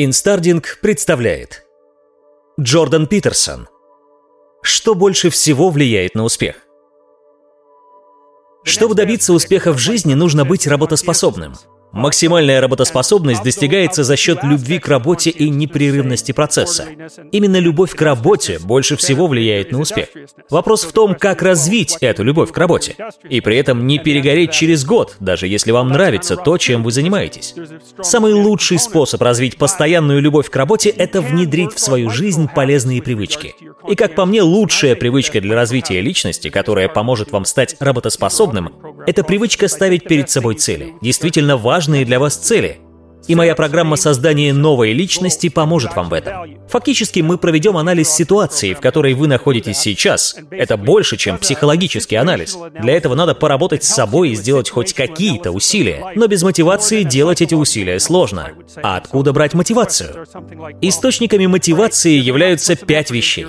Инстардинг представляет. Джордан Питерсон. Что больше всего влияет на успех? Чтобы добиться успеха в жизни, нужно быть работоспособным – Максимальная работоспособность достигается за счет любви к работе и непрерывности процесса. Именно любовь к работе больше всего влияет на успех. Вопрос в том, как развить эту любовь к работе. И при этом не перегореть через год, даже если вам нравится то, чем вы занимаетесь. Самый лучший способ развить постоянную любовь к работе – это внедрить в свою жизнь полезные привычки. И как по мне, лучшая привычка для развития личности, которая поможет вам стать работоспособным, это привычка ставить перед собой цели. Действительно важно важные для вас цели. И моя программа создания новой личности поможет вам в этом. Фактически мы проведем анализ ситуации, в которой вы находитесь сейчас. Это больше, чем психологический анализ. Для этого надо поработать с собой и сделать хоть какие-то усилия. Но без мотивации делать эти усилия сложно. А откуда брать мотивацию? Источниками мотивации являются пять вещей.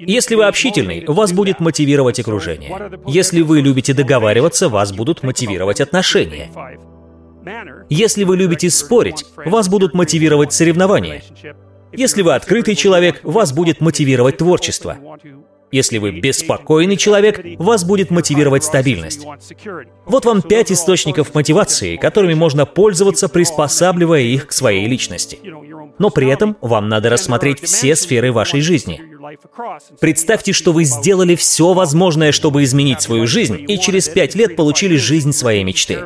Если вы общительный, вас будет мотивировать окружение. Если вы любите договариваться, вас будут мотивировать отношения. Если вы любите спорить, вас будут мотивировать соревнования. Если вы открытый человек, вас будет мотивировать творчество. Если вы беспокойный человек, вас будет мотивировать стабильность. Вот вам пять источников мотивации, которыми можно пользоваться, приспосабливая их к своей личности. Но при этом вам надо рассмотреть все сферы вашей жизни. Представьте, что вы сделали все возможное, чтобы изменить свою жизнь, и через пять лет получили жизнь своей мечты.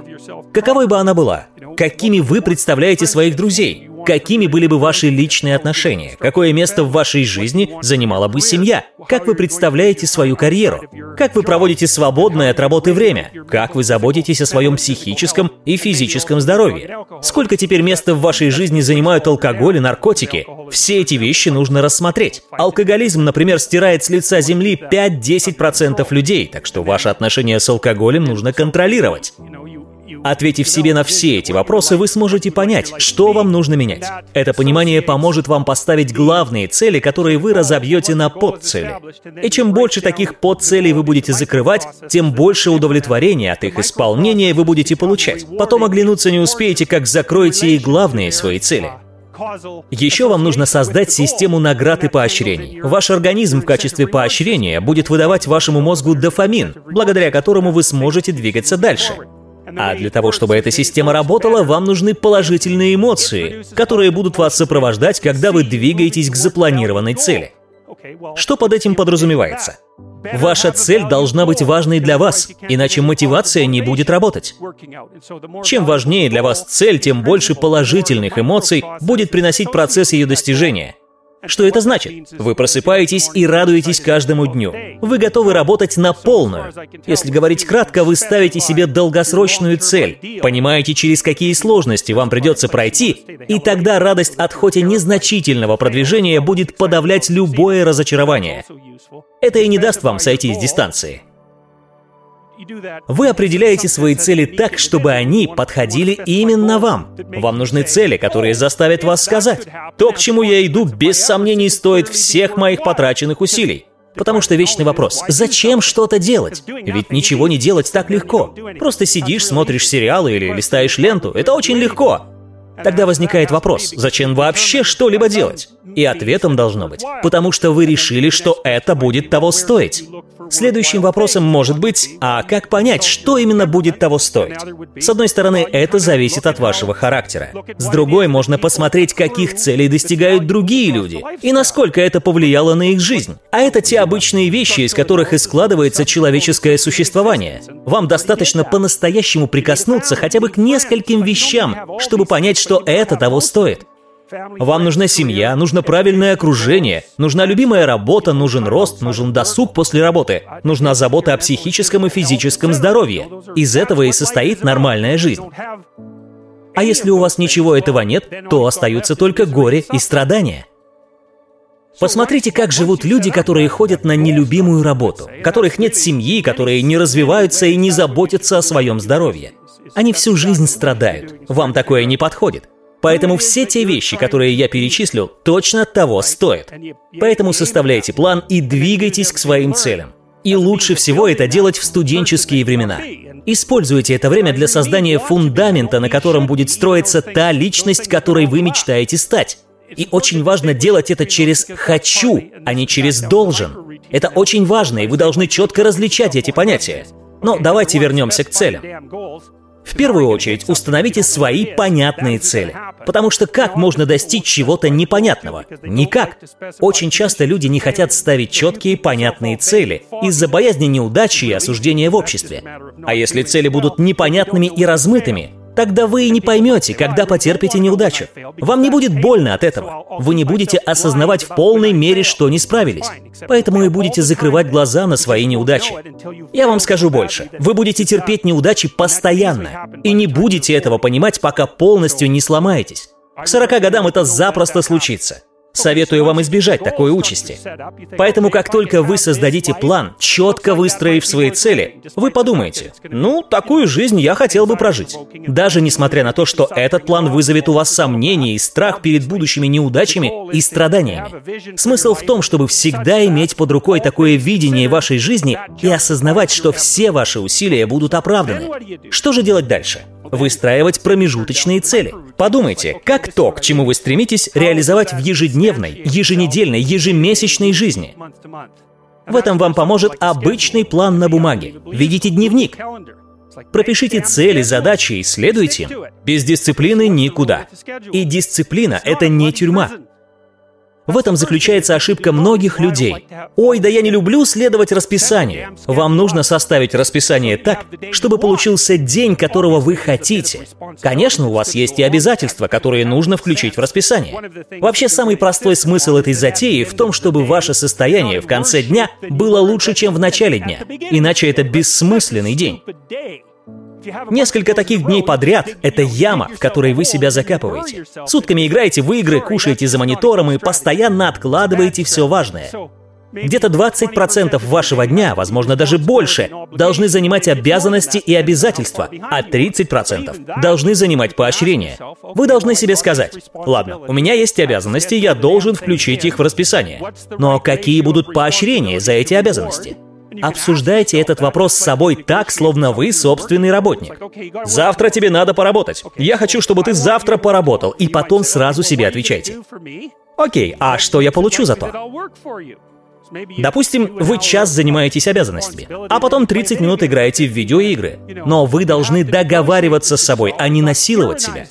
Каковой бы она была? Какими вы представляете своих друзей? Какими были бы ваши личные отношения? Какое место в вашей жизни занимала бы семья? Как вы представляете свою карьеру? Как вы проводите свободное от работы время? Как вы заботитесь о своем психическом и физическом здоровье? Сколько теперь места в вашей жизни занимают алкоголь и наркотики? Все эти вещи нужно рассмотреть. Алкоголизм, например, стирает с лица земли 5-10% людей, так что ваше отношение с алкоголем нужно контролировать. Ответив себе на все эти вопросы, вы сможете понять, что вам нужно менять. Это понимание поможет вам поставить главные цели, которые вы разобьете на подцели. И чем больше таких подцелей вы будете закрывать, тем больше удовлетворения от их исполнения вы будете получать. Потом оглянуться не успеете, как закроете и главные свои цели. Еще вам нужно создать систему наград и поощрений. Ваш организм в качестве поощрения будет выдавать вашему мозгу дофамин, благодаря которому вы сможете двигаться дальше. А для того, чтобы эта система работала, вам нужны положительные эмоции, которые будут вас сопровождать, когда вы двигаетесь к запланированной цели. Что под этим подразумевается? Ваша цель должна быть важной для вас, иначе мотивация не будет работать. Чем важнее для вас цель, тем больше положительных эмоций будет приносить процесс ее достижения – что это значит? Вы просыпаетесь и радуетесь каждому дню. Вы готовы работать на полную. Если говорить кратко, вы ставите себе долгосрочную цель, понимаете, через какие сложности вам придется пройти, и тогда радость от хоть и незначительного продвижения будет подавлять любое разочарование. Это и не даст вам сойти с дистанции. Вы определяете свои цели так, чтобы они подходили именно вам. Вам нужны цели, которые заставят вас сказать, то, к чему я иду, без сомнений стоит всех моих потраченных усилий. Потому что вечный вопрос, зачем что-то делать? Ведь ничего не делать так легко. Просто сидишь, смотришь сериалы или листаешь ленту. Это очень легко. Тогда возникает вопрос, зачем вообще что-либо делать? И ответом должно быть, потому что вы решили, что это будет того стоить. Следующим вопросом может быть, а как понять, что именно будет того стоить? С одной стороны, это зависит от вашего характера. С другой, можно посмотреть, каких целей достигают другие люди, и насколько это повлияло на их жизнь. А это те обычные вещи, из которых и складывается человеческое существование. Вам достаточно по-настоящему прикоснуться хотя бы к нескольким вещам, чтобы понять, что это того стоит. Вам нужна семья, нужно правильное окружение, нужна любимая работа, нужен рост, нужен досуг после работы, нужна забота о психическом и физическом здоровье. Из этого и состоит нормальная жизнь. А если у вас ничего этого нет, то остаются только горе и страдания. Посмотрите, как живут люди, которые ходят на нелюбимую работу, у которых нет семьи, которые не развиваются и не заботятся о своем здоровье. Они всю жизнь страдают. Вам такое не подходит. Поэтому все те вещи, которые я перечислил, точно того стоят. Поэтому составляйте план и двигайтесь к своим целям. И лучше всего это делать в студенческие времена. Используйте это время для создания фундамента, на котором будет строиться та личность, которой вы мечтаете стать. И очень важно делать это через «хочу», а не через «должен». Это очень важно, и вы должны четко различать эти понятия. Но давайте вернемся к целям. В первую очередь установите свои понятные цели. Потому что как можно достичь чего-то непонятного? Никак. Очень часто люди не хотят ставить четкие понятные цели из-за боязни неудачи и осуждения в обществе. А если цели будут непонятными и размытыми, Тогда вы и не поймете, когда потерпите неудачу. Вам не будет больно от этого. Вы не будете осознавать в полной мере, что не справились. Поэтому и будете закрывать глаза на свои неудачи. Я вам скажу больше. Вы будете терпеть неудачи постоянно. И не будете этого понимать, пока полностью не сломаетесь. К 40 годам это запросто случится. Советую вам избежать такой участи. Поэтому как только вы создадите план, четко выстроив свои цели, вы подумаете, ну, такую жизнь я хотел бы прожить. Даже несмотря на то, что этот план вызовет у вас сомнения и страх перед будущими неудачами и страданиями. Смысл в том, чтобы всегда иметь под рукой такое видение вашей жизни и осознавать, что все ваши усилия будут оправданы. Что же делать дальше? Выстраивать промежуточные цели. Подумайте, как то, к чему вы стремитесь, реализовать в ежедневной, еженедельной, ежемесячной жизни. В этом вам поможет обычный план на бумаге. Ведите дневник. Пропишите цели, задачи и следуйте им. Без дисциплины никуда. И дисциплина — это не тюрьма. В этом заключается ошибка многих людей. Ой, да я не люблю следовать расписанию. Вам нужно составить расписание так, чтобы получился день, которого вы хотите. Конечно, у вас есть и обязательства, которые нужно включить в расписание. Вообще, самый простой смысл этой затеи в том, чтобы ваше состояние в конце дня было лучше, чем в начале дня. Иначе это бессмысленный день. Несколько таких дней подряд — это яма, в которой вы себя закапываете. Сутками играете в игры, кушаете за монитором и постоянно откладываете все важное. Где-то 20% вашего дня, возможно, даже больше, должны занимать обязанности и обязательства, а 30% должны занимать поощрения. Вы должны себе сказать, ладно, у меня есть обязанности, я должен включить их в расписание. Но какие будут поощрения за эти обязанности? Обсуждайте этот вопрос с собой так, словно вы собственный работник. Завтра тебе надо поработать. Я хочу, чтобы ты завтра поработал, и потом сразу себе отвечайте. Окей, а что я получу за то? Допустим, вы час занимаетесь обязанностями, а потом 30 минут играете в видеоигры. Но вы должны договариваться с собой, а не насиловать себя.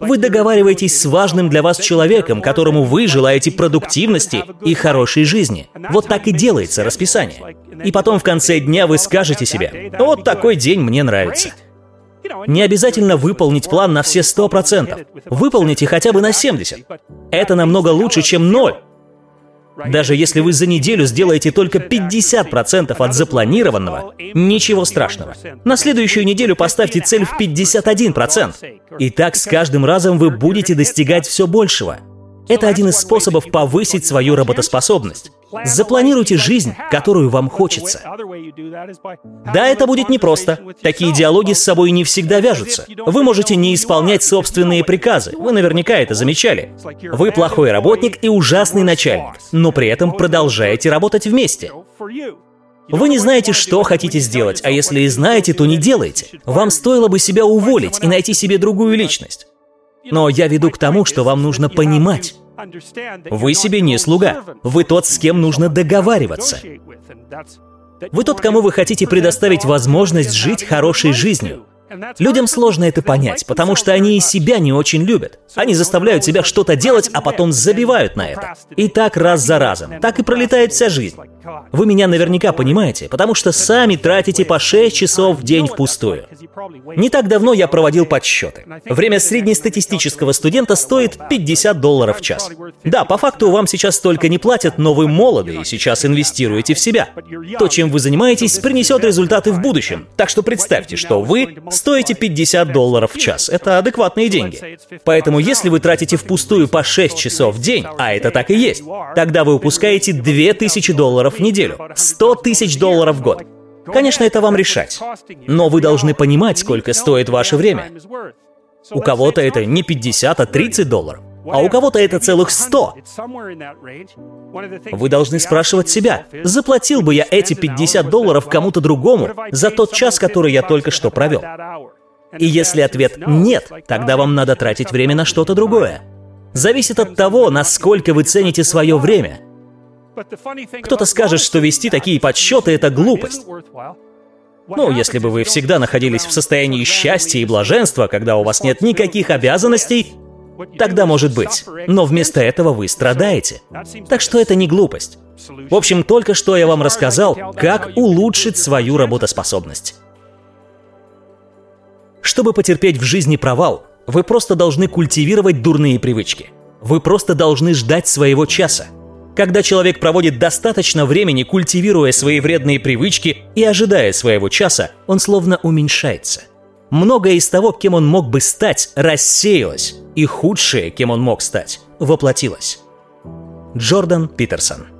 Вы договариваетесь с важным для вас человеком, которому вы желаете продуктивности и хорошей жизни. Вот так и делается расписание. И потом в конце дня вы скажете себе, вот такой день мне нравится. Не обязательно выполнить план на все 100%. Выполните хотя бы на 70%. Это намного лучше, чем ноль. Даже если вы за неделю сделаете только 50% от запланированного, ничего страшного. На следующую неделю поставьте цель в 51%. И так с каждым разом вы будете достигать все большего. Это один из способов повысить свою работоспособность. Запланируйте жизнь, которую вам хочется. Да, это будет непросто. Такие диалоги с собой не всегда вяжутся. Вы можете не исполнять собственные приказы. Вы наверняка это замечали. Вы плохой работник и ужасный начальник, но при этом продолжаете работать вместе. Вы не знаете, что хотите сделать, а если и знаете, то не делаете. Вам стоило бы себя уволить и найти себе другую личность. Но я веду к тому, что вам нужно понимать. Вы себе не слуга. Вы тот, с кем нужно договариваться. Вы тот, кому вы хотите предоставить возможность жить хорошей жизнью. Людям сложно это понять, потому что они и себя не очень любят. Они заставляют себя что-то делать, а потом забивают на это. И так раз за разом. Так и пролетает вся жизнь. Вы меня наверняка понимаете, потому что сами тратите по 6 часов в день впустую. Не так давно я проводил подсчеты. Время среднестатистического студента стоит 50 долларов в час. Да, по факту вам сейчас столько не платят, но вы молоды и сейчас инвестируете в себя. То, чем вы занимаетесь, принесет результаты в будущем. Так что представьте, что вы стоите 50 долларов в час. Это адекватные деньги. Поэтому если вы тратите впустую по 6 часов в день, а это так и есть, тогда вы упускаете 2000 долларов в неделю, 100 тысяч долларов в год. Конечно, это вам решать. Но вы должны понимать, сколько стоит ваше время. У кого-то это не 50, а 30 долларов. а у кого-то это целых 100. Вы должны спрашивать себя, заплатил бы я эти 50 долларов кому-то другому за тот час, который я только что провел? И если ответ «нет», тогда вам надо тратить время на что-то другое. Зависит от того, насколько вы цените свое время. Кто-то скажет, что вести такие подсчеты – это глупость. Ну, если бы вы всегда находились в состоянии счастья и блаженства, когда у вас нет никаких обязанностей, тогда может быть. Но вместо этого вы страдаете. Так что это не глупость. В общем, только что я вам рассказал, как улучшить свою работоспособность. Чтобы потерпеть в жизни провал, вы просто должны культивировать дурные привычки. Вы просто должны ждать своего часа. Когда человек проводит достаточно времени, культивируя свои вредные привычки и ожидая своего часа, он словно уменьшается. Многое из того, кем он мог бы стать, рассеялось, и худшее, кем он мог стать, воплотилось. Джордан Питерсон